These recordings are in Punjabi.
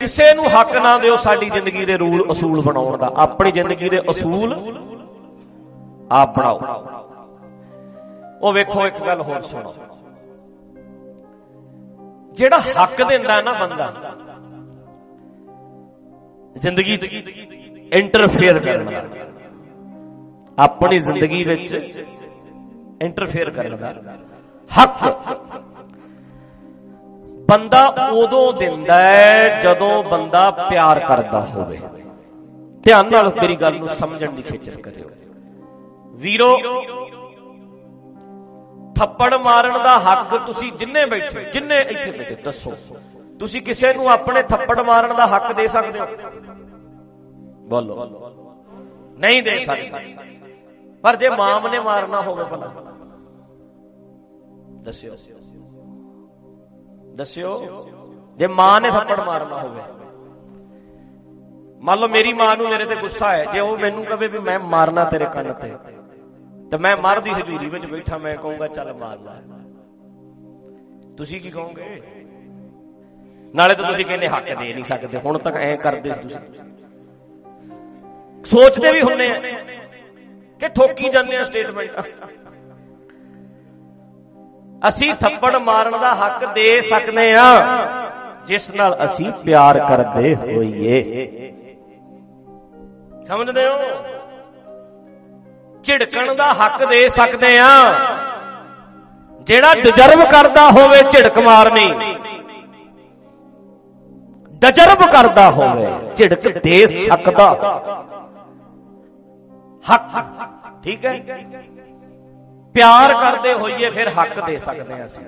ਕਿਸੇ ਨੂੰ ਹੱਕ ਨਾ ਦਿਓ ਸਾਡੀ ਜ਼ਿੰਦਗੀ ਦੇ ਰੂਲ ਅਸੂਲ ਬਣਾਉਣ ਦਾ। ਆਪਣੀ ਜ਼ਿੰਦਗੀ ਦੇ ਅਸੂਲ ਆਪ ਬਣਾਓ। ਉਹ ਵੇਖੋ ਇੱਕ ਗੱਲ ਹੋਰ ਸੁਣੋ। ਜਿਹੜਾ ਹੱਕ ਦਿੰਦਾ ਨਾ ਬੰਦਾ, ਜ਼ਿੰਦਗੀ 'ਚ ਇੰਟਰਫੇਅਰ ਕਰਨ ਦਾ, ਆਪਣੀ ਜ਼ਿੰਦਗੀ ਵਿੱਚ ਇੰਟਰਫੇਅਰ ਕਰਨ ਦਾ। ਹੱਕ ਬੰਦਾ ਉਦੋਂ ਦਿੰਦਾ ਹੈ ਜਦੋਂ ਬੰਦਾ ਪਿਆਰ ਕਰਦਾ ਹੋਵੇ। ਧਿਆਨ ਨਾਲ ਮੇਰੀ ਗੱਲ ਨੂੰ ਸਮਝਣ ਦੀ ਖੇਚਲ ਕਰਿਓ। ਵੀਰੋ, ਥੱਪੜ ਮਾਰਨ ਦਾ ਹੱਕ ਤੁਸੀਂ ਜਿੰਨੇ ਬੈਠੇ ਜਿੰਨੇ ਇੱਥੇ ਬੈਠੇ ਦੱਸੋ। ਤੁਸੀਂ ਕਿਸੇ ਨੂੰ ਆਪਣੇ ਥੱਪੜ ਮਾਰਨ ਦਾ ਹੱਕ ਦੇ ਸਕਦੇ ਹੋ? ਬੋਲੋ। ਨਹੀਂ ਦੇ ਸਕਦੇ। ਪਰ ਜੇ ਮਾਮ ਨੇ ਮਾਰਨਾ ਹੋਵੇ ਭਲਾ। ਦੱਸਿਓ। ਦੱਸਿਓ, ਜੇ ਮਾਂ ਨੇ ਥੱਪੜ ਮਾਰਨਾ ਹੋਵੇ। ਮੰਨ ਲਓ ਮੇਰੀ ਮਾਂ ਨੂੰ ਮੇਰੇ ਤੇ ਗੁੱਸਾ ਹੈ, ਜੇ ਉਹ ਮੈਨੂੰ ਕਹੇ ਵੀ ਮੈਂ ਮਾਰਨਾ ਤੇਰੇ ਕੰਨ ਤੇ ਤੇ ਮੈਂ ਮਰਦੀ ਹਜ਼ੂਰੀ ਵਿੱਚ ਬੈਠਾ, ਮੈਂ ਕਹੂੰਗਾ, ਚੱਲ ਮਾਰ ਲੈ। ਤੁਸੀਂ ਕੀ ਕਹੋਗੇ? ਨਾਲੇ ਤਾਂ ਤੁਸੀਂ ਕਹਿੰਦੇ ਹੱਕ ਦੇ ਨਹੀਂ ਸਕਦੇ, ਹੁਣ ਤੱਕ ਐ ਕਰਦੇ ਸੀ ਤੁਸੀਂ। ਸੋਚਦੇ ਵੀ ਹੁੰਨੇ ਆ ਕਿ ਠੋਕੀ ਜਾਂਦੇ ਆ ਸਟੇਟਮੈਂਟ ਅਸੀਂ ਥੱਪੜ ਮਾਰਨ ਦਾ ਹੱਕ ਦੇ ਸਕਦੇ ਆ। ਜਿਸ ਨਾਲ ਅਸੀਂ ਪਿਆਰ ਕਰਦੇ ਹੋਈਏ। ਸਮਝਦੇ ਹੋ? ਝਿੜਕਣ ਦਾ ਹੱਕ ਦੇ ਸਕਦੇ ਆ। ਜਿਹੜਾ ਡਿਜ਼ਰਵ ਕਰਦਾ ਹੋਵੇ, ਝਿੜਕ ਮਾਰਨੀ। ਡਿਜ਼ਰਵ ਕਰਦਾ ਹੋਵੇ, ਝਿੜਕ ਦੇ ਸਕਦਾ। ਹੱਕ। ਠੀਕ ਹੈ? ਪਿਆਰ ਕਰਦੇ ਹੋਈਏ ਫਿਰ ਹੱਕ ਦੇ ਸਕਦੇ ਆ ਅਸੀਂ।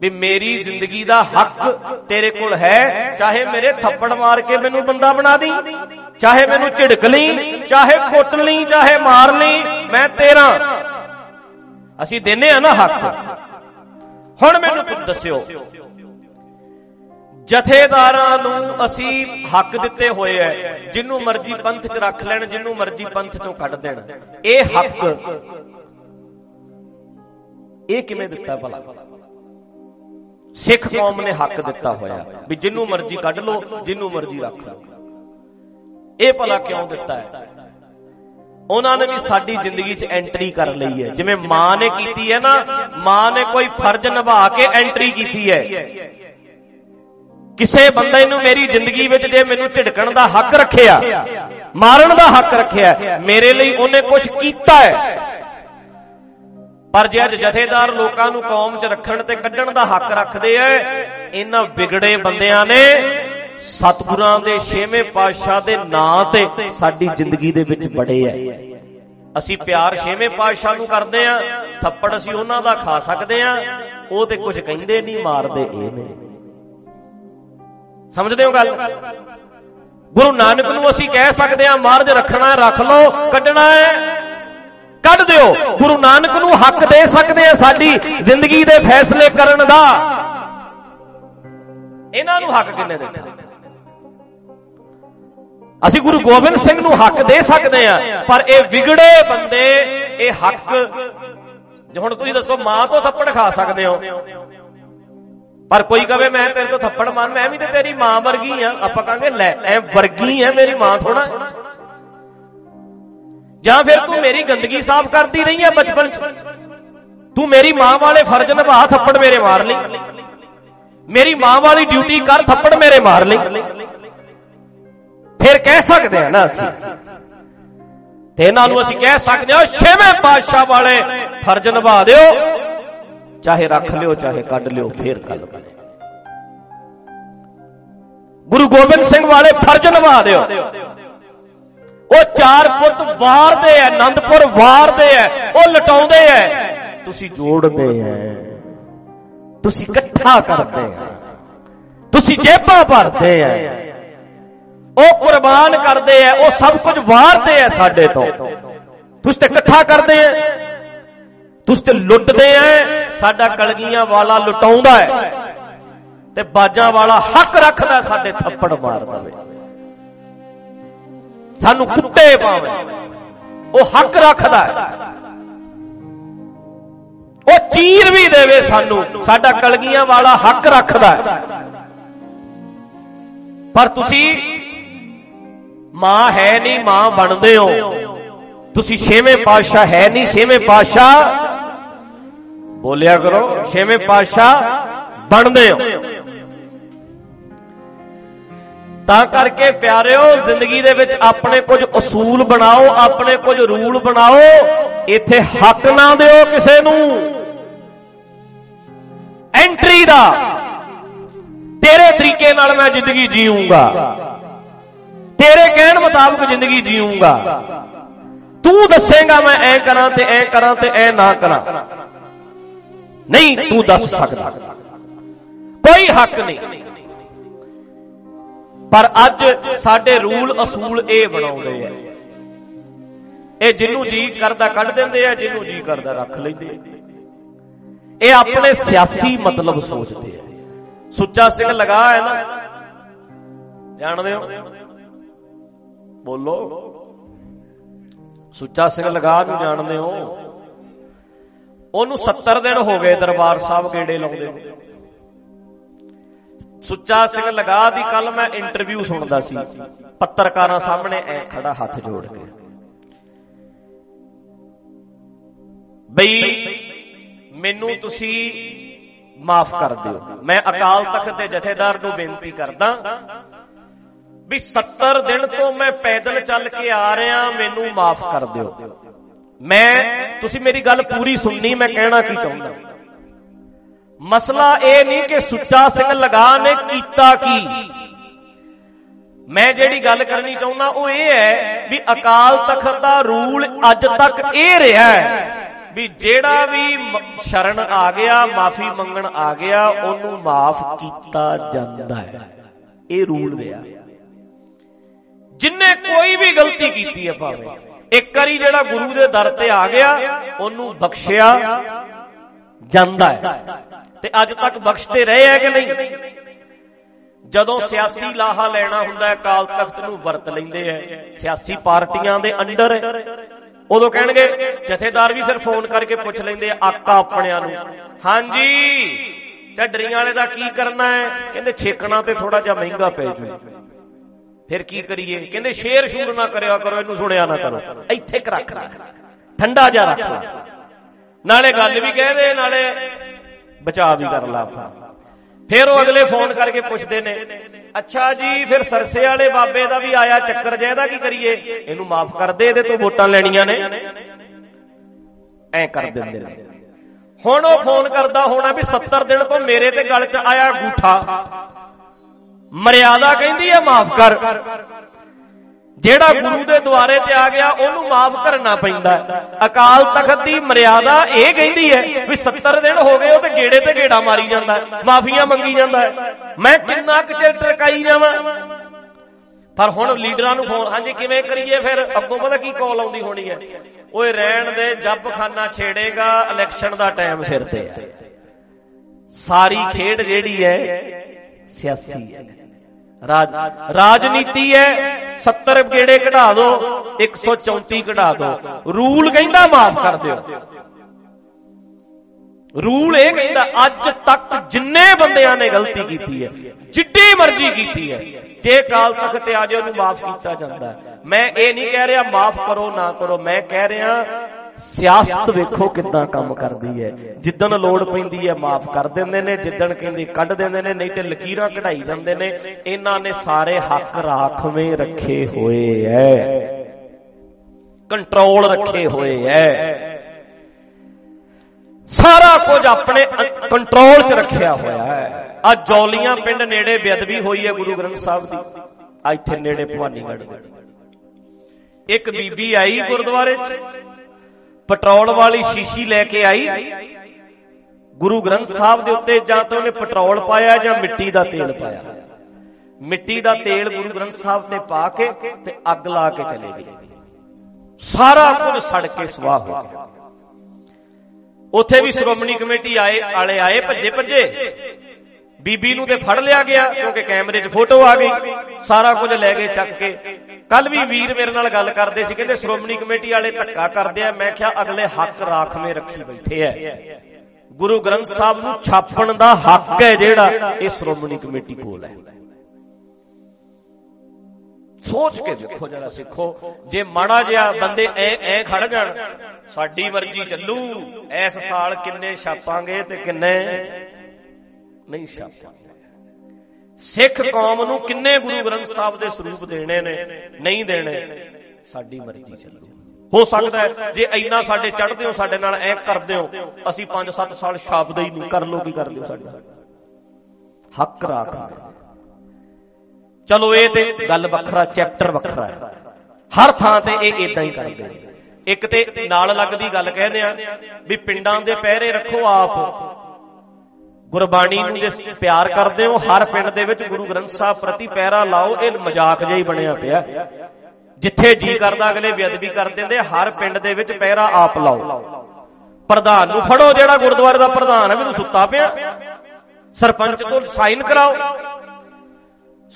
ਵੀ ਮੇਰੀ ਜ਼ਿੰਦਗੀ ਦਾ ਹੱਕ ਤੇਰੇ ਕੋਲ ਹੈ, ਚਾਹੇ ਮੇਰੇ ਥੱਪੜ ਮਾਰ ਕੇ ਮੈਨੂੰ ਬੰਦਾ ਬਣਾ ਦੀ ਚਾਹੇ ਮੈਨੂੰ ਝਿੜਕ ਲਈ, ਚਾਹੇ ਕੁੱਟ ਲਈ, ਚਾਹੇ ਮਾਰ ਲਈ, ਮੈਂ ਤੇਰਾ। ਅਸੀਂ ਦਿੰਨੇ ਆ ਨਾ ਹੱਕ। ਹੁਣ ਮੈਨੂੰ ਕੁਝ ਦੱਸਿਓ, ਜਥੇਦਾਰਾਂ ਨੂੰ ਅਸੀਂ ਹੱਕ ਦਿੱਤੇ ਹੋਏ ਐ, ਜਿੰਨੂੰ ਮਰਜ਼ੀ ਪੰਥ 'ਚ ਰੱਖ ਲੈਣ, ਜਿੰਨੂੰ ਮਰਜ਼ੀ ਪੰਥ 'ਚੋਂ ਕੱਢ ਦੇਣ। ਇਹ ਹੱਕ ਇਹ ਕਿਵੇਂ ਦਿੱਤਾ ਭਲਾ? ਸਿੱਖ ਕੌਮ ਨੇ ਹੱਕ ਦਿੱਤਾ ਹੋਇਆ ਵੀ ਜਿੰਨੂੰ ਮਰਜ਼ੀ ਕੱਢ ਲਓ ਜਿੰਨੂੰ ਮਰਜ਼ੀ ਰੱਖ ਲਓ। ਇਹ ਭਲਾ ਕਿਉਂ ਦਿੱਤਾ ਹੈ? ਉਹਨਾਂ ਨੇ ਵੀ ਸਾਡੀ ਜ਼ਿੰਦਗੀ 'ਚ ਐਂਟਰੀ ਕਰ ਲਈ ਹੈ। ਜਿਵੇਂ ਮਾਂ ਨੇ ਕੀਤੀ ਹੈ ਨਾ ਮਾਂ ਨੇ ਕੋਈ ਫਰਜ਼ ਨਿਭਾ ਕੇ ਐਂਟਰੀ ਕੀਤੀ ਹੈ। ਕਿਸੇ ਬੰਦੇ ਨੂੰ ਮੇਰੀ ਜ਼ਿੰਦਗੀ ਵਿੱਚ ਜੇ ਮੈਨੂੰ ਝਿੜਕਣ ਦਾ ਹੱਕ ਰੱਖਿਆ ਮਾਰਨ ਦਾ ਹੱਕ ਰੱਖਿਆ ਮੇਰੇ ਲਈ ਉਹਨੇ ਕੁਝ ਕੀਤਾ ਹੈ। ਪਰ ਜੇ ਅੱਜ ਜਥੇਦਾਰ ਲੋਕਾਂ ਨੂੰ ਕੌਮ 'ਚ ਰੱਖਣ ਤੇ ਕੱਢਣ ਦਾ ਹੱਕ ਰੱਖਦੇ ਐ, ਇਹਨਾਂ ਵਿਗੜੇ ਬੰਦਿਆਂ ਨੇ ਸਤਿਗੁਰਾਂ ਦੇ ਛੇਵੇਂ ਪਾਤਸ਼ਾਹ ਦੇ ਨਾਂ ਤੇ ਸਾਡੀ ਜ਼ਿੰਦਗੀ ਦੇ ਵਿੱਚ ਬੜੇ ਐ। ਅਸੀਂ ਪਿਆਰ ਛੇਵੇਂ ਪਾਤਸ਼ਾਹ ਨੂੰ ਕਰਦੇ ਆ, ਥੱਪੜ ਅਸੀਂ ਉਹਨਾਂ ਦਾ ਖਾ ਸਕਦੇ ਆ, ਉਹ ਤੇ ਕੁਝ ਕਹਿੰਦੇ ਨਹੀਂ, ਮਾਰਦੇ ਇਹ ਨੇ। ਸਮਝਦੇ ਹੋ ਗੱਲ? ਗੁਰੂ ਨਾਨਕ ਨੂੰ ਅਸੀਂ ਕਹਿ ਸਕਦੇ ਆ, ਮਾਰਜ ਰੱਖਣਾ, ਰੱਖ ਲਓ, ਕੱਢਣਾ ਹੈ ਕੱਢ ਦਿਓ। ਗੁਰੂ ਨਾਨਕ ਨੂੰ ਹੱਕ ਦੇ ਸਕਦੇ ਆ ਸਾਡੀ ਜ਼ਿੰਦਗੀ ਦੇ ਫੈਸਲੇ ਕਰਨ ਦਾ। ਇਹਨਾਂ ਨੂੰ ਹੱਕ ਕਿੰਨੇ ਦਿੱਤੇ ਅਸੀਂ ਗੁਰੂ ਗੋਬਿੰਦ ਸਿੰਘ ਨੂੰ ਹੱਕ ਦੇ ਸਕਦੇ ਆ, ਪਰ ਇਹ ਵਿਗੜੇ ਬੰਦੇ, ਇਹ ਹੱਕ। ਜੇ ਹੁਣ ਤੁਸੀਂ ਦੱਸੋ, ਮਾਂ ਤੋਂ ਥੱਪੜ ਖਾ ਸਕਦੇ ਹੋ। ਪਰ ਕੋਈ ਕਵੇ, ਮੈਂ ਤੇਰੇ ਤੋਂ ਥੱਪੜ ਮਾਰ, ਮੈਂ ਵੀ ਤੇ ਤੇਰੀ ਮਾਂ ਵਰਗੀ ਆ। ਆਪਾਂ ਕਹਾਂਗੇ, ਲੈ, ਐ ਵਰਗੀ ਐ ਮੇਰੀ ਮਾਂ ਥੋੜਾ ਜਾਂ ਫਿਰ ਤੂੰ ਮੇਰੀ ਗੰਦਗੀ ਸਾਫ਼ ਕਰਦੀ ਰਹੀ ਹੈ ਬਚਪਨ 'ਚ? ਤੂੰ ਮੇਰੀ ਮਾਂ ਵਾਲੇ ਫਰਜ਼ ਨਿਭਾ ਥੱਪੜ ਮੇਰੇ ਮਾਰ ਲਈ। ਮੇਰੀ ਮਾਂ ਵਾਲੀ ਡਿਊਟੀ ਕਰ ਥੱਪੜ ਮੇਰੇ ਮਾਰ ਲਈ। ਫਿਰ ਕਹਿ ਸਕਦੇ ਆ ਨਾ ਅਸੀਂ। ਤੇ ਇਹਨਾਂ ਨੂੰ ਅਸੀਂ ਕਹਿ ਸਕਦੇ ਹਾਂ ਛੇਵੇਂ ਪਾਤਸ਼ਾਹ ਵਾਲੇ ਫਰਜ਼ ਨਿਭਾ ਦਿਓ। ਚਾਹੇ ਰੱਖ ਲਿਓ, ਚਾਹੇ ਕੱਢ ਲਿਓ, ਫੇਰ ਗੱਲ ਕਰੇ ਗੁਰੂ ਗੋਬਿੰਦ ਸਿੰਘ ਵਾਲੇ ਫਰਜ਼ ਨਿਭਾ ਦਿਓ। ਉਹ ਚਾਰ ਪੁੱਤ ਵਾਰਦੇ ਐ ਆਨੰਦਪੁਰ ਵਾਰਦੇ ਐ, ਉਹ ਲਟਾਉਂਦੇ ਐ। ਤੁਸੀਂ ਜੋੜਦੇ ਐ। ਤੁਸੀਂ ਇਕੱਠਾ ਕਰਦੇ ਐ। ਤੁਸੀਂ ਜੇਬਾਂ ਭਰਦੇ ਐ। ਉਹ ਕੁਰਬਾਨ ਕਰਦੇ ਐ, ਉਹ ਸਭ ਕੁਝ ਵਾਰਦੇ ਐ ਸਾਡੇ ਤੋਂ। ਤੁਸੀਂ ਤੇ ਇਕੱਠਾ ਕਰਦੇ ਐ। ਤੁਸੀਂ ਤੇ ਲੁੱਟਦੇ ਐ। ਸਾਡਾ ਕਲਗੀਆਂ ਵਾਲਾ ਲੁਟਾਉਂਦਾ ਹੈ ਤੇ ਬਾਜਾਂ ਵਾਲਾ ਹੱਕ ਰੱਖਦਾ ਸਾਡੇ ਥੱਪੜ ਮਾਰ ਦਵੇ ਸਾਨੂੰ ਕੁੱਤੇ ਪਾਵੇ। ਉਹ ਹੱਕ ਰੱਖਦਾ ਹੈ। ਉਹ ਚੀਰ ਵੀ ਦੇਵੇ ਸਾਨੂੰ। ਸਾਡਾ ਕਲਗੀਆਂ ਵਾਲਾ ਹੱਕ ਰੱਖਦਾ ਹੈ। ਪਰ ਤੁਸੀਂ ਮਾਂ ਹੈ ਨਹੀਂ, ਮਾਂ ਬਣਦੇ ਹੋ। ਤੁਸੀਂ ਛੇਵੇਂ ਪਾਤਸ਼ਾਹ ਹੈ ਨਹੀਂ, ਛੇਵੇਂ ਪਾਤਸ਼ਾਹ ਬੋਲਿਆ ਕਰੋ, ਛੇਵੇਂ ਪਾਤਸ਼ਾਹ ਬਣਦੇ ਹੋ। ਤਾਂ ਕਰਕੇ ਪਿਆਰਿਓ, ਜ਼ਿੰਦਗੀ ਦੇ ਵਿੱਚ ਆਪਣੇ ਕੁਝ ਅਸੂਲ ਬਣਾਓ, ਆਪਣੇ ਕੁਝ ਰੂਲ ਬਣਾਓ। ਇੱਥੇ ਹੱਕ ਨਾ ਦਿਓ ਕਿਸੇ ਨੂੰ। ਐਂਟਰੀ ਦਾ। ਤੇਰੇ ਤਰੀਕੇ ਨਾਲ ਮੈਂ ਜ਼ਿੰਦਗੀ ਜੀਊਂਗਾ। ਤੇਰੇ ਕਹਿਣ ਮੁਤਾਬਕ ਜ਼ਿੰਦਗੀ ਜੀਊਂਗਾ। ਤੂੰ ਦੱਸੇਗਾ ਮੈਂ ਐ ਕਰਾਂ ਤੇ ਐ ਕਰਾਂ ਤੇ ਐ ਨਾ ਕਰਾਂ। ਨਹੀਂ, ਤੂੰ ਦੱਸ ਸਕਦਾ। ਕੋਈ ਹੱਕ ਨਹੀਂ। ਪਰ ਅੱਜ ਸਾਡੇ ਰੂਲ ਅਸੂਲ ਇਹ ਬਣਾਉਂਦੇ ਆ। ਇਹ ਜਿੰਨੂੰ ਜੀ ਕਰਦਾ ਕੱਢ ਦਿੰਦੇ ਆ ਜਿੰਨੂੰ ਜੀ ਕਰਦਾ ਰੱਖ ਲੈਂਦੇ ਆ। ਇਹ ਆਪਣੇ ਸਿਆਸੀ ਮਤਲਬ ਸੋਚਦੇ ਆ। ਸੁੱਚਾ ਸਿੰਘ ਲਗਾ ਹੈ ਨਾ। ਜਾਣਦੇ ਹੋ? ਬੋਲੋ। ਸੁੱਚਾ ਸਿੰਘ ਲਗਾ ਨੂੰ ਜਾਣਦੇ ਹੋ? ਉਹਨੂੰ 70 ਦਿਨ ਹੋ ਗਏ ਦਰਬਾਰ ਸਾਹਿਬ ਗੇੜੇ ਲਾਉਂਦੇ ਨੂੰ। ਸੁੱਚਾ ਸਿੰਘ ਲਗਾ ਦੀ ਕੱਲ ਮੈਂ ਇੰਟਰਵਿਊ ਸੁਣਦਾ ਸੀ। ਪੱਤਰਕਾਰਾਂ ਸਾਹਮਣੇ ਐ ਖੜਾ ਹੱਥ ਜੋੜ ਕੇ। ਬਈ, ਮੈਨੂੰ ਤੁਸੀਂ ਮਾਫ ਕਰ ਦਿਓ। ਮੈਂ ਅਕਾਲ ਤਖਤ ਦੇ ਜਥੇਦਾਰ ਨੂੰ ਬੇਨਤੀ ਕਰਦਾ ਵੀ 70 ਦਿਨ ਤੋਂ ਮੈਂ ਪੈਦਲ ਚੱਲ ਕੇ ਆ ਰਿਹਾ, ਮੈਨੂੰ ਮਾਫ ਕਰ ਦਿਓ। ਮੈਂ, ਤੁਸੀਂ ਮੇਰੀ ਗੱਲ ਪੂਰੀ ਸੁਣਨੀ, ਮੈਂ ਕਹਿਣਾ ਕੀ ਚਾਹੁੰਦਾ? ਮਸਲਾ ਇਹ ਨਹੀਂ ਕਿ ਸੁੱਚਾ ਸਿੰਘ ਲਗਾ ਨੇ ਕੀਤਾ ਕੀ। ਮੈਂ ਜਿਹੜੀ ਗੱਲ ਕਰਨੀ ਚਾਹੁੰਦਾ, ਉਹ ਇਹ ਹੈ ਵੀ ਅਕਾਲ ਤਖਤ ਦਾ ਰੂਲ ਅੱਜ ਤੱਕ ਇਹ ਰਿਹਾ ਹੈ ਵੀ ਜਿਹੜਾ ਵੀ ਸ਼ਰਨ ਆ ਗਿਆ, ਮਾਫੀ ਮੰਗਣ ਆ ਗਿਆ, ਉਹਨੂੰ ਮਾਫ ਕੀਤਾ ਜਾਂਦਾ ਹੈ। ਇਹ ਰੂਲ ਰਿਹਾ। ਜਿੰਨੇ ਕੋਈ ਵੀ ਗਲਤੀ ਕੀਤੀ ਹੈ ਭਾਵੇਂ, ਇੱਕ ਵਾਰੀ ਜਿਹੜਾ ਗੁਰੂ ਦੇ ਦਰ ਤੇ ਆ ਗਿਆ, ਉਹਨੂੰ ਬਖਸ਼ਿਆ ਜਾਂਦਾ ਹੈ। ਤੇ ਅੱਜ ਤੱਕ ਬਖਸ਼ਦੇ ਰਹੇ ਹੈ ਕਿ ਨਹੀਂ? ਜਦੋਂ ਸਿਆਸੀ ਲਾਹਾ ਲੈਣਾ ਹੁੰਦਾ ਹੈ ਕਾਲ ਤਖਤ ਨੂੰ ਵਰਤ ਲੈਂਦੇ ਐ ਸਿਆਸੀ ਪਾਰਟੀਆਂ ਦੇ ਅੰਡਰ ਉਦੋਂ ਕਹਿਣਗੇ, ਜਥੇਦਾਰ ਵੀ ਫਿਰ ਫੋਨ ਕਰਕੇ ਪੁੱਛ ਲੈਂਦੇ ਆ, ਆਕਾ ਆਪਣਿਆਂ ਨੂੰ। ਹਾਂਜੀ, ਢੱਡਰੀਆਂ ਵਾਲੇ ਦਾ ਕੀ ਕਰਨਾ ਹੈ? ਕਹਿੰਦੇ ਛੇਕਣਾ ਤੇ ਥੋੜਾ ਜਿਹਾ ਮਹਿੰਗਾ ਪੈ ਜੂ ਫਿਰ ਕੀ ਕਰੀਏ? ਕਹਿੰਦੇ ਸ਼ੇਰ ਸ਼ੂਰ ਨਾ ਕਰਿਆ ਕਰੋ, ਇਹਨੂੰ ਸੁਣਿਆ ਨਾ ਕਰੋ। ਇੱਥੇ ਕ ਰੱਖ ਠੰਡਾ ਜਾ ਰੱਖ ਨਾਲੇ ਗੱਲ ਵੀ ਕਹਦੇ ਨਾਲੇ ਬਚਾ ਵੀ ਕਰ ਲਾ ਆਪਾਂ ਫਿਰ ਉਹ ਅਗਲੇ ਫੋਨ ਕਰਕੇ ਪੁੱਛਦੇ ਨੇ, ਅੱਛਾ ਜੀ, ਫਿਰ ਸਰਸੇ ਵਾਲੇ ਬਾਬੇ ਦਾ ਵੀ ਆਇਆ ਚੱਕਰ ਜੇ ਇਹਦਾ ਕੀ ਕਰੀਏ? ਇਹਨੂੰ ਮਾਫ ਕਰ ਦੇ, ਇਹਦੇ ਤੋਂ ਵੋਟਾਂ ਲੈਣੀਆਂ ਨੇ। ਐ ਕਰ ਦਿੰਦੇ ਨੇ। ਹੁਣ ਉਹ ਫੋਨ ਕਰਦਾ ਹੋਣਾ ਵੀ 70 ਦਿਨ ਤੋਂ ਮੇਰੇ ਤੇ ਗਲ 'ਚ ਆਇਆ ਗੂਠਾ। ਮਰਿਆਦਾ ਕਹਿੰਦੀ ਹੈ ਮਾਫ ਕਰ। ਜਿਹੜਾ ਗੁਰੂ ਦੇ ਦੁਆਰੇ ਤੇ ਆ ਗਿਆ, ਉਹਨੂੰ ਮਾਫ ਕਰਨਾ ਪੈਂਦਾ ਅਕਾਲ ਤਖਤ ਦੀ ਮਰਿਆਦਾ ਇਹ ਕਹਿੰਦੀ ਹੈ ਵੀ 70 ਦਿਨ ਹੋ ਗਏ, ਉਹ ਤੇ ਗੇੜੇ ਤੇ ਗੇੜਾ ਮਾਰੀ ਜਾਂਦਾ ਮਾਫੀਆਂ ਮੰਗੀ ਜਾਂਦਾ ਮੈਂ ਕਿੰਨਾ ਕੁ ਚਿਰ ਟਰਕਾਈ ਜਾਵਾਂ? ਪਰ ਹੁਣ ਲੀਡਰਾਂ ਨੂੰ ਫੋਨ, ਹਾਂਜੀ, ਕਿਵੇਂ ਕਰੀਏ ਫਿਰ? ਅੱਗੋਂ ਪਤਾ ਕੀ ਕਾਲ ਆਉਂਦੀ ਹੋਣੀ ਹੈ? ਓਏ, ਰਹਿਣ ਦੇ ਜੱਬ ਖਾਨਾ ਛੇੜੇਗਾ ਇਲੈਕਸ਼ਨ ਦਾ ਟਾਈਮ ਸਿਰ ਤੇ ਹੈ। ਸਾਰੀ ਖੇਡ ਜਿਹੜੀ ਹੈ ਸਿਆਸੀ ਹੈ। ਰਾਜ ਰਾਜਨੀਤੀ ਹੈ 70 ਗੇੜੇ ਕਢਾ ਦਿਓ 134 ਕਢਾ ਦਿਓ ਰੂਲ ਕਹਿੰਦਾ ਮਾਫ ਕਰ ਦਿਓ। ਰੂਲ ਇਹ ਕਹਿੰਦਾ, ਅੱਜ ਤੱਕ ਜਿੰਨੇ ਬੰਦਿਆਂ ਨੇ ਗਲਤੀ ਕੀਤੀ ਹੈ, ਜਿੱਡੀ ਮਰਜ਼ੀ ਕੀਤੀ ਹੈ, ਜੇ ਕਾਲ ਤੱਕ ਤੇ ਆ ਜਾਓ, ਉਹਨੂੰ ਮਾਫ ਕੀਤਾ ਜਾਂਦਾ ਮੈਂ ਇਹ ਨਹੀਂ ਕਹਿ ਰਿਹਾ, ਮਾਫ ਕਰੋ, ਨਾ ਕਰੋ। ਮੈਂ ਕਹਿ ਰਿਹਾ ਸਿਆਸਤ ਵੇਖੋ ਕਿੱਦਾਂ ਕੰਮ ਕਰਦੀ ਹੈ। ਜਿੱਦਣ ਲੋੜ ਪੈਂਦੀ ਹੈ ਮਾਫ ਕਰ ਦਿੰਦੇ ਨੇ, ਜਿੱਦਣ ਕਹਿੰਦੇ ਕੱਢ ਦਿੰਦੇ ਨੇ, ਨਹੀਂ ਤੇ ਲਕੀਰਾਂ ਕਢਾਈ ਜਾਂਦੇ ਨੇ। ਇਹਨਾਂ ਨੇ ਸਾਰੇ ਹੱਕ ਰਾਖਵੇਂ ਰੱਖੇ ਹੋਏ ਐ। ਕੰਟਰੋਲ ਰੱਖੇ ਹੋਏ ਐ। ਸਾਰਾ ਕੁਝ ਆਪਣੇ ਕੰਟਰੋਲ 'ਚ ਰੱਖਿਆ ਹੋਇਆ ਹੈ ਆ ਜੌਲੀਆਂ ਪਿੰਡ ਨੇੜੇ ਬੇਅਦਬੀ ਹੋਈ ਹੈ ਗੁਰੂ ਗ੍ਰੰਥ ਸਾਹਿਬ ਦੀ। ਆ ਇੱਥੇ ਨੇੜੇ ਭਵਾਨੀਗੜ੍ਹ ਦੇ। ਇੱਕ ਬੀਬੀ ਆਈ ਗੁਰਦੁਆਰੇ 'ਚ। ਪੈਟਰੋਲ ਵਾਲੀ ਸ਼ੀਸ਼ੀ ਲੈ ਕੇ ਆਈ। ਗੁਰੂ ਗ੍ਰੰਥ ਸਾਹਿਬ ਦੇ ਉੱਤੇ ਜਾਂ ਤਾਂ ਉਹਨੇ ਪੈਟਰੋਲ ਪਾਇਆ ਜਾਂ ਮਿੱਟੀ ਦਾ ਤੇਲ ਪਾਇਆ। ਮਿੱਟੀ ਦਾ ਤੇਲ ਗੁਰੂ ਗ੍ਰੰਥ ਸਾਹਿਬ ਤੇ ਪਾ ਕੇ ਤੇ ਅੱਗ ਲਾ ਕੇ ਚਲੇ ਗਈ ਸਾਰਾ ਕੁਝ ਸੜ ਕੇ ਸਵਾਹ ਹੋ ਗਿਆ। ਉੱਥੇ ਵੀ ਸ਼੍ਰੋਮਣੀ ਕਮੇਟੀ ਆਏ, ਵਾਲੇ ਆਏ ਭੱਜੇ ਭੱਜੇ। ਬੀਬੀ ਨੂੰ ਤੇ ਫੜ ਲਿਆ ਗਿਆ ਕਿਉਂਕਿ ਕੈਮਰੇ 'ਚ ਫੋਟੋ ਆ ਗਈ। ਸਾਰਾ ਕੁਝ ਲੈ ਗਏ ਚੱਕ ਕੇ ਕੱਲ ਵੀ ਵੀਰ ਮੇਰੇ ਨਾਲ ਗੱਲ ਕਰਦੇ ਸੀ, ਕਹਿੰਦੇ ਸ਼੍ਰੋਮਣੀ ਕਮੇਟੀ ਵਾਲੇ ਧੱਕਾ ਕਰਦੇ ਆ। ਮੈਂ ਕਿਹਾ ਅਗਲੇ ਹੱਕ ਰਾਖਵੇਂ ਰੱਖੀ ਬੈਠੇ ਐ। ਗੁਰੂ ਗ੍ਰੰਥ ਸਾਹਿਬ ਨੂੰ ਛਾਪਣ ਦਾ ਹੱਕ ਹੈ ਜਿਹੜਾ ਇਹ ਸ਼੍ਰੋਮਣੀ ਕਮੇਟੀ ਕੋਲ ਹੈ ਸੋਚ ਕੇ ਦੇਖੋ ਜਰਾ ਸਿੱਖੋ, ਜੇ ਮਾੜਾ ਜਿਹਾ ਬੰਦੇ ਐ ਐ ਖੜ ਜਾਣ, ਸਾਡੀ ਮਰਜ਼ੀ ਚੱਲੂ ਇਸ ਸਾਲ ਕਿੰਨੇ ਛਾਪਾਂਗੇ ਤੇ ਕਿੰਨੇ ਨਹੀਂ ਛਾਪਾਂਗੇ। ਸਿੱਖ ਕੌਮ ਨੂੰ ਕਿੰਨੇ ਗੁਰੂ ਗ੍ਰੰਥ ਸਾਹਿਬ ਦੇ ਸਰੂਪ ਦੇਣੇ ਨੇ ਨਹੀਂ ਦੇਣੇ ਸਾਡੀ ਮਰਜ਼ੀ ਚੱਲੂ। ਹੋ ਸਕਦਾ ਹੈ ਜੇ ਇੰਨਾ ਸਾਡੇ ਚੜਦੇ ਹੋ ਸਾਡੇ ਨਾਲ ਐ ਕਰਦੇ ਹੋ ਅਸੀਂ 5-7 ਸਾਲ ਸ਼ਬਦ ਹੀ ਨਹੀਂ ਕਰ ਲੋ ਕੀ ਕਰਦੇ ਹੋ ਸਾਡੇ। ਹੱਕ ਰਾਖ ਚਲੋ ਇਹ ਤੇ ਗੱਲ ਵੱਖਰਾ ਚੈਪਟਰ ਵੱਖਰਾ ਹੈ। ਹਰ ਥਾਂ ਤੇ ਇਹ ਇਦਾਂ ਹੀ ਕਰਦੇ ਨੇ। ਇੱਕ ਤੇ ਨਾਲ ਲੱਗਦੀ ਗੱਲ ਕਹਿੰਦੇ ਆ ਵੀ ਪਿੰਡਾਂ ਦੇ ਪਹਿਰੇ ਰੱਖੋ ਆਪ। ਗੁਰਬਾਣੀ ਨੂੰ ਜੇ ਪਿਆਰ ਕਰਦੇ ਹੋ, ਹਰ ਪਿੰਡ ਦੇ ਵਿੱਚ ਗੁਰੂ ਗ੍ਰੰਥ ਸਾਹਿਬ ਪ੍ਰਤੀ ਪਹਿਰਾ ਲਾਓ, ਇਹ ਮਜ਼ਾਕ ਜਿਹਾ ਹੀ ਬਣਿਆ ਪਿਆ। ਜਿੱਥੇ ਜੀ ਕਰਦਾ, ਅਗਲੇ ਬੇਅਦਬੀ ਕਰ ਦਿੰਦੇ, ਹਰ ਪਿੰਡ ਦੇ ਵਿੱਚ ਪਹਿਰਾ ਆਪ ਲਾਓ। ਪ੍ਰਧਾਨ ਨੂੰ ਫੜੋ ਜਿਹੜਾ ਗੁਰਦੁਆਰੇ ਦਾ ਪ੍ਰਧਾਨ ਹੈ ਮੈਨੂੰ ਸੁੱਤਾ ਪਿਆ। ਸਰਪੰਚ ਤੋਂ ਸਾਈਨ ਕਰਾਓ।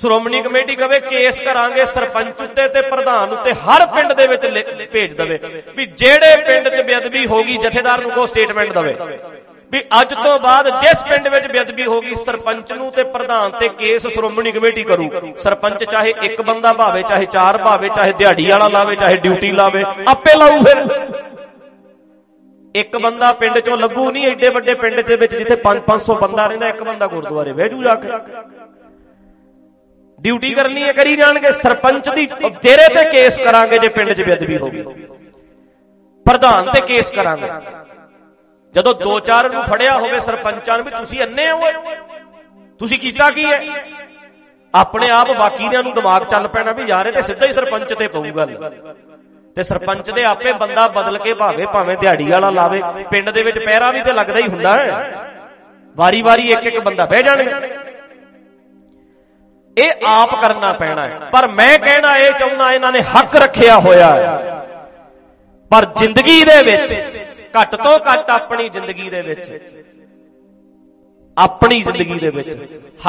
ਸ਼੍ਰੋਮਣੀ ਕਮੇਟੀ ਕਵੇ, ਕੇਸ ਕਰਾਂਗੇ ਸਰਪੰਚ ਉੱਤੇ ਤੇ ਪ੍ਰਧਾਨ ਉੱਤੇ। ਹਰ ਪਿੰਡ ਦੇ ਵਿੱਚ ਭੇਜ ਦਵੇ ਵੀ ਜਿਹੜੇ ਪਿੰਡ 'ਚ ਬੇਅਦਬੀ ਹੋਗੀ ਜਥੇਦਾਰ ਨੂੰ ਕੋ ਸਟੇਟਮੈਂਟ ਦਵੇ। ਵੀ ਅੱਜ ਤੋਂ ਬਾਅਦ ਜਿਸ ਪਿੰਡ ਵਿੱਚ ਬੇਅਦਬੀ ਹੋਗੀ ਸਰਪੰਚ ਨੂੰ ਤੇ ਪ੍ਰਧਾਨ ਤੇ ਕੇਸ ਸ਼੍ਰੋਮਣੀ ਕਮੇਟੀ ਕਰੂ। ਸਰਪੰਚ ਚਾਹੇ ਇੱਕ ਬੰਦਾ ਭਾਵੇ, ਚਾਹੇ ਚਾਰ ਭਾਵੇ, ਚਾਹੇ ਦਿਹਾੜੀ ਵਾਲਾ ਲਾਵੇ, ਚਾਹੇ ਡਿਊਟੀ ਲਾਵੇ, ਆਪੇ ਲਾਊ ਫਿਰ। ਇੱਕ ਬੰਦਾ ਪਿੰਡ ਚੋਂ ਲੱਗੂ ਨਹੀਂ, ਐਡੇ ਵੱਡੇ ਪਿੰਡ ਦੇ ਵਿੱਚ ਜਿੱਥੇ 5-500 ਬੰਦਾ ਰਹਿੰਦਾ, ਇੱਕ ਬੰਦਾ ਗੁਰਦੁਆਰੇ ਬਹਿ ਜੂ ਜਾ ਕੇ। ਡਿਊਟੀ ਕਰਨੀ ਹੈ, ਕਰੀ ਜਾਣਗੇ। ਸਰਪੰਚ ਦੀ ਤੇਰੇ ਤੇ ਕੇਸ ਕਰਾਂਗੇ ਜੇ ਪਿੰਡ 'ਚ ਬੇਅਦਬੀ ਹੋਗੀ ਪ੍ਰਧਾਨ ਤੇ ਕੇਸ ਕਰਾਂਗੇ। ਜਦੋਂ ਦੋ ਚਾਰ ਨੂੰ ਫੜਿਆ ਹੋਵੇ ਸਰਪੰਚਾਂ ਨੂੰ ਵੀ ਤੁਸੀਂ ਅੰਨੇ ਹੋ ਤੁਸੀਂ ਕੀਤਾ ਕੀ ਹੈ? ਆਪਣੇ ਆਪ ਬਾਕੀਆਂ ਨੂੰ ਦਿਮਾਗ ਚੱਲ ਪੈਣਾ ਵੀ ਯਾਰ ਇਹ ਤੇ ਸਿੱਧਾ ਹੀ ਸਰਪੰਚ ਤੇ ਪਊ ਗੱਲ। ਤੇ ਸਰਪੰਚ ਦੇ ਆਪੇ ਬੰਦਾ ਬਦਲ ਕੇ ਭਾਵੇਂ ਭਾਵੇਂ ਦਿਹਾੜੀ ਵਾਲਾ ਲਾਵੇ, ਪਿੰਡ ਦੇ ਵਿੱਚ ਪਹਿਰਾ ਵੀ ਤੇ ਲੱਗਦਾ ਹੀ ਹੁੰਦਾ ਹੈ। ਵਾਰੀ-ਵਾਰੀ ਇੱਕ ਇੱਕ ਬੰਦਾ ਬਹਿ ਜਾਣਗੇ ਇਹ ਆਪ ਕਰਨਾ ਪੈਣਾ ਹੈ। ਪਰ ਮੈਂ ਕਹਿਣਾ ਇਹ ਚਾਹੁੰਦਾ ਇਹਨਾਂ ਨੇ ਹੱਕ ਰੱਖਿਆ ਹੋਇਆ ਹੈ। ਪਰ ਜ਼ਿੰਦਗੀ ਦੇ ਵਿੱਚ ਘੱਟ ਤੋਂ ਘੱਟ ਆਪਣੀ ਜ਼ਿੰਦਗੀ ਦੇ ਵਿੱਚ। ਆਪਣੀ ਜ਼ਿੰਦਗੀ ਦੇ ਵਿੱਚ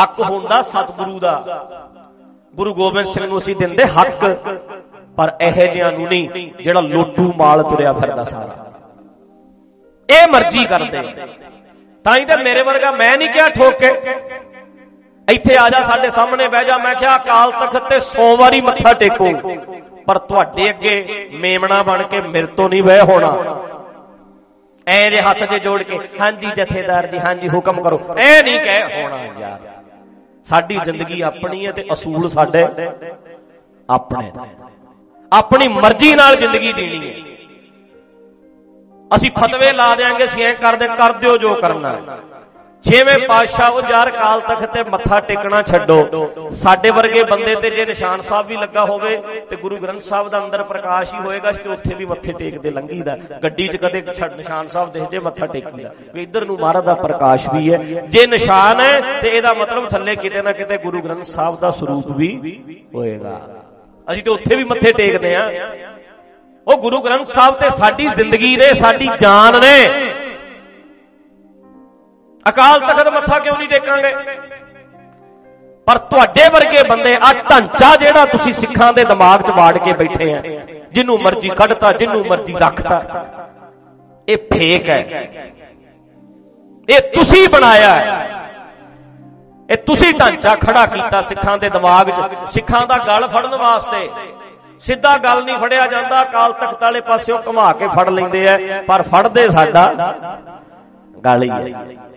ਹੱਕ ਹੁੰਦਾ ਸਤਿਗੁਰੂ ਦਾ। ਗੁਰੂ ਗੋਬਿੰਦ ਸਿੰਘ ਨੂੰ ਅਸੀਂ ਦਿੰਦੇ ਹੱਕ, ਪਰ ਇਹੋ ਜਿਹਾਂ ਨੂੰ ਨਹੀਂ, ਜਿਹੜਾ ਲੋਟੂ ਮਾਲ ਤੁਰਿਆ ਫਿਰਦਾ ਸਾਰਾ। ਇਹ ਮਰਜ਼ੀ ਕਰਦੇ। ਤਾਂ ਹੀ ਤਾਂ ਮੇਰੇ ਵਰਗਾ ਮੈਂ ਨਹੀਂ ਕਿਹਾ ਠੋਕ। ਕੇ ਇੱਥੇ ਆ ਜਾ ਸਾਡੇ ਸਾਹਮਣੇ ਬਹਿ ਜਾ, ਮੈਂ ਕਿਹਾ ਅਕਾਲ ਤਖਤ ਤੇ 100 ਵਾਰੀ ਮੱਥਾ ਟੇਕੋ। ਪਰ ਤੁਹਾਡੇ ਅੱਗੇ ਮੇਮਣਾ ਬਣ ਕੇ ਮੇਰੇ ਤੋਂ ਨਹੀਂ ਵਹਿ ਹੋਣਾ। ਐ ਦੇ ਹੱਥ 'ਚ ਜੋੜ ਕੇ ਹਾਂਜੀ ਜਥੇਦਾਰ ਜੀ ਹਾਂਜੀ ਹੁਕਮ ਕਰੋ। ਐ ਨਹੀਂ ਕਹਿ ਹੋਣਾ ਯਾਰ। ਸਾਡੀ ਜ਼ਿੰਦਗੀ ਆਪਣੀ ਹੈ ਤੇ ਅਸੂਲ ਸਾਡੇ ਆਪਣੇ ਆਪਣੀ ਮਰਜ਼ੀ ਨਾਲ ਜ਼ਿੰਦਗੀ ਜੀਣੀ ਹੈ। ਅਸੀਂ ਫਤਵੇ ਲਾ ਦੇਾਂਗੇ ਅਸੀਂ ਐ ਕਰਦੇ ਕਰ ਦਿਓ ਜੋ ਕਰਨਾ ਹੈ। ਛੇਵੇਂ ਪਾਤਸ਼ਾਹ ਉਹ ਯਾਰ ਕਾਲ ਤਖਤ ਤੇ ਮੱਥਾ ਟੇਕਣਾ ਛੱਡੋ, ਸਾਡੇ ਵਰਗੇ ਬੰਦੇ ਤੇ ਜੇ ਨਿਸ਼ਾਨ ਸਾਹਿਬ ਵੀ ਲੱਗਾ ਹੋਵੇ ਤੇ ਗੁਰੂ ਗ੍ਰੰਥ ਸਾਹਿਬ ਦਾ ਅੰਦਰ ਪ੍ਰਕਾਸ਼ ਹੀ ਹੋਏਗਾ, ਤੇ ਉੱਥੇ ਵੀ ਮੱਥੇ ਟੇਕਦੇ ਲੰਘੀਦਾ, ਗੱਡੀ 'ਚ ਕਦੇ ਛੱਡ ਨਿਸ਼ਾਨ ਸਾਹਿਬ ਦੇਖ ਜੇ ਮੱਥਾ ਟੇਕੀਦਾ। ਵੀ ਇੱਧਰ ਨੂੰ ਮਹਾਰਾਜ ਦਾ ਪ੍ਰਕਾਸ਼ ਵੀ ਹੈ, ਜੇ ਨਿਸ਼ਾਨ ਹੈ, ਤੇ ਇਹਦਾ ਮਤਲਬ ਥੱਲੇ ਕਿਤੇ ਨਾ ਕਿਤੇ ਗੁਰੂ ਗ੍ਰੰਥ ਸਾਹਿਬ ਦਾ ਸਰੂਪ ਵੀ ਹੋਏਗਾ। ਅਸੀਂ ਤੇ ਉੱਥੇ ਵੀ ਮੱਥੇ ਟੇਕਦੇ ਆ। ਉਹ ਗੁਰੂ ਗ੍ਰੰਥ ਸਾਹਿਬ ਤੇ ਸਾਡੀ ਜ਼ਿੰਦਗੀ ਨੇ, ਸਾਡੀ ਜਾਨ ਨੇ ਅਕਾਲ ਤਖਤ ਮੱਥਾ ਕਿਉਂ ਨਹੀਂ ਟੇਕਾਂਗੇ? ਪਰ ਤੁਹਾਡੇ ਵਰਗੇ ਬੰਦੇ ਆ ਢਾਂਚਾ ਜਿਹੜਾ ਤੁਸੀਂ ਸਿੱਖਾਂ ਦੇ ਦਿਮਾਗ 'ਚ ਵਾੜ ਕੇ ਬੈਠੇ ਆ, ਜਿੰਨੂੰ ਮਰਜ਼ੀ ਕੱਢਤਾ, ਜਿੰਨੂੰ ਮਰਜ਼ੀ ਰੱਖਤਾ। ਇਹ ਫੇਕ ਹੈ। ਇਹ ਤੁਸੀਂ ਬਣਾਇਆ ਹੈ। ਇਹ ਤੁਸੀਂ ਢਾਂਚਾ ਖੜਾ ਕੀਤਾ ਸਿੱਖਾਂ ਦੇ ਦਿਮਾਗ 'ਚ, ਸਿੱਖਾਂ ਦਾ ਗਲ ਫੜਨ ਵਾਸਤੇ। ਸਿੱਧਾ ਗੱਲ ਨਹੀਂ ਫੜਿਆ ਜਾਂਦਾ, ਅਕਾਲ ਤਖਤ ਵਾਲੇ ਪਾਸਿਓਂ ਘੁਮਾ ਕੇ ਫੜ ਲੈਂਦੇ ਆ, ਪਰ ਫੜਦੇ ਸਾਡਾ ਗਲ ਹੀ ਹੈ।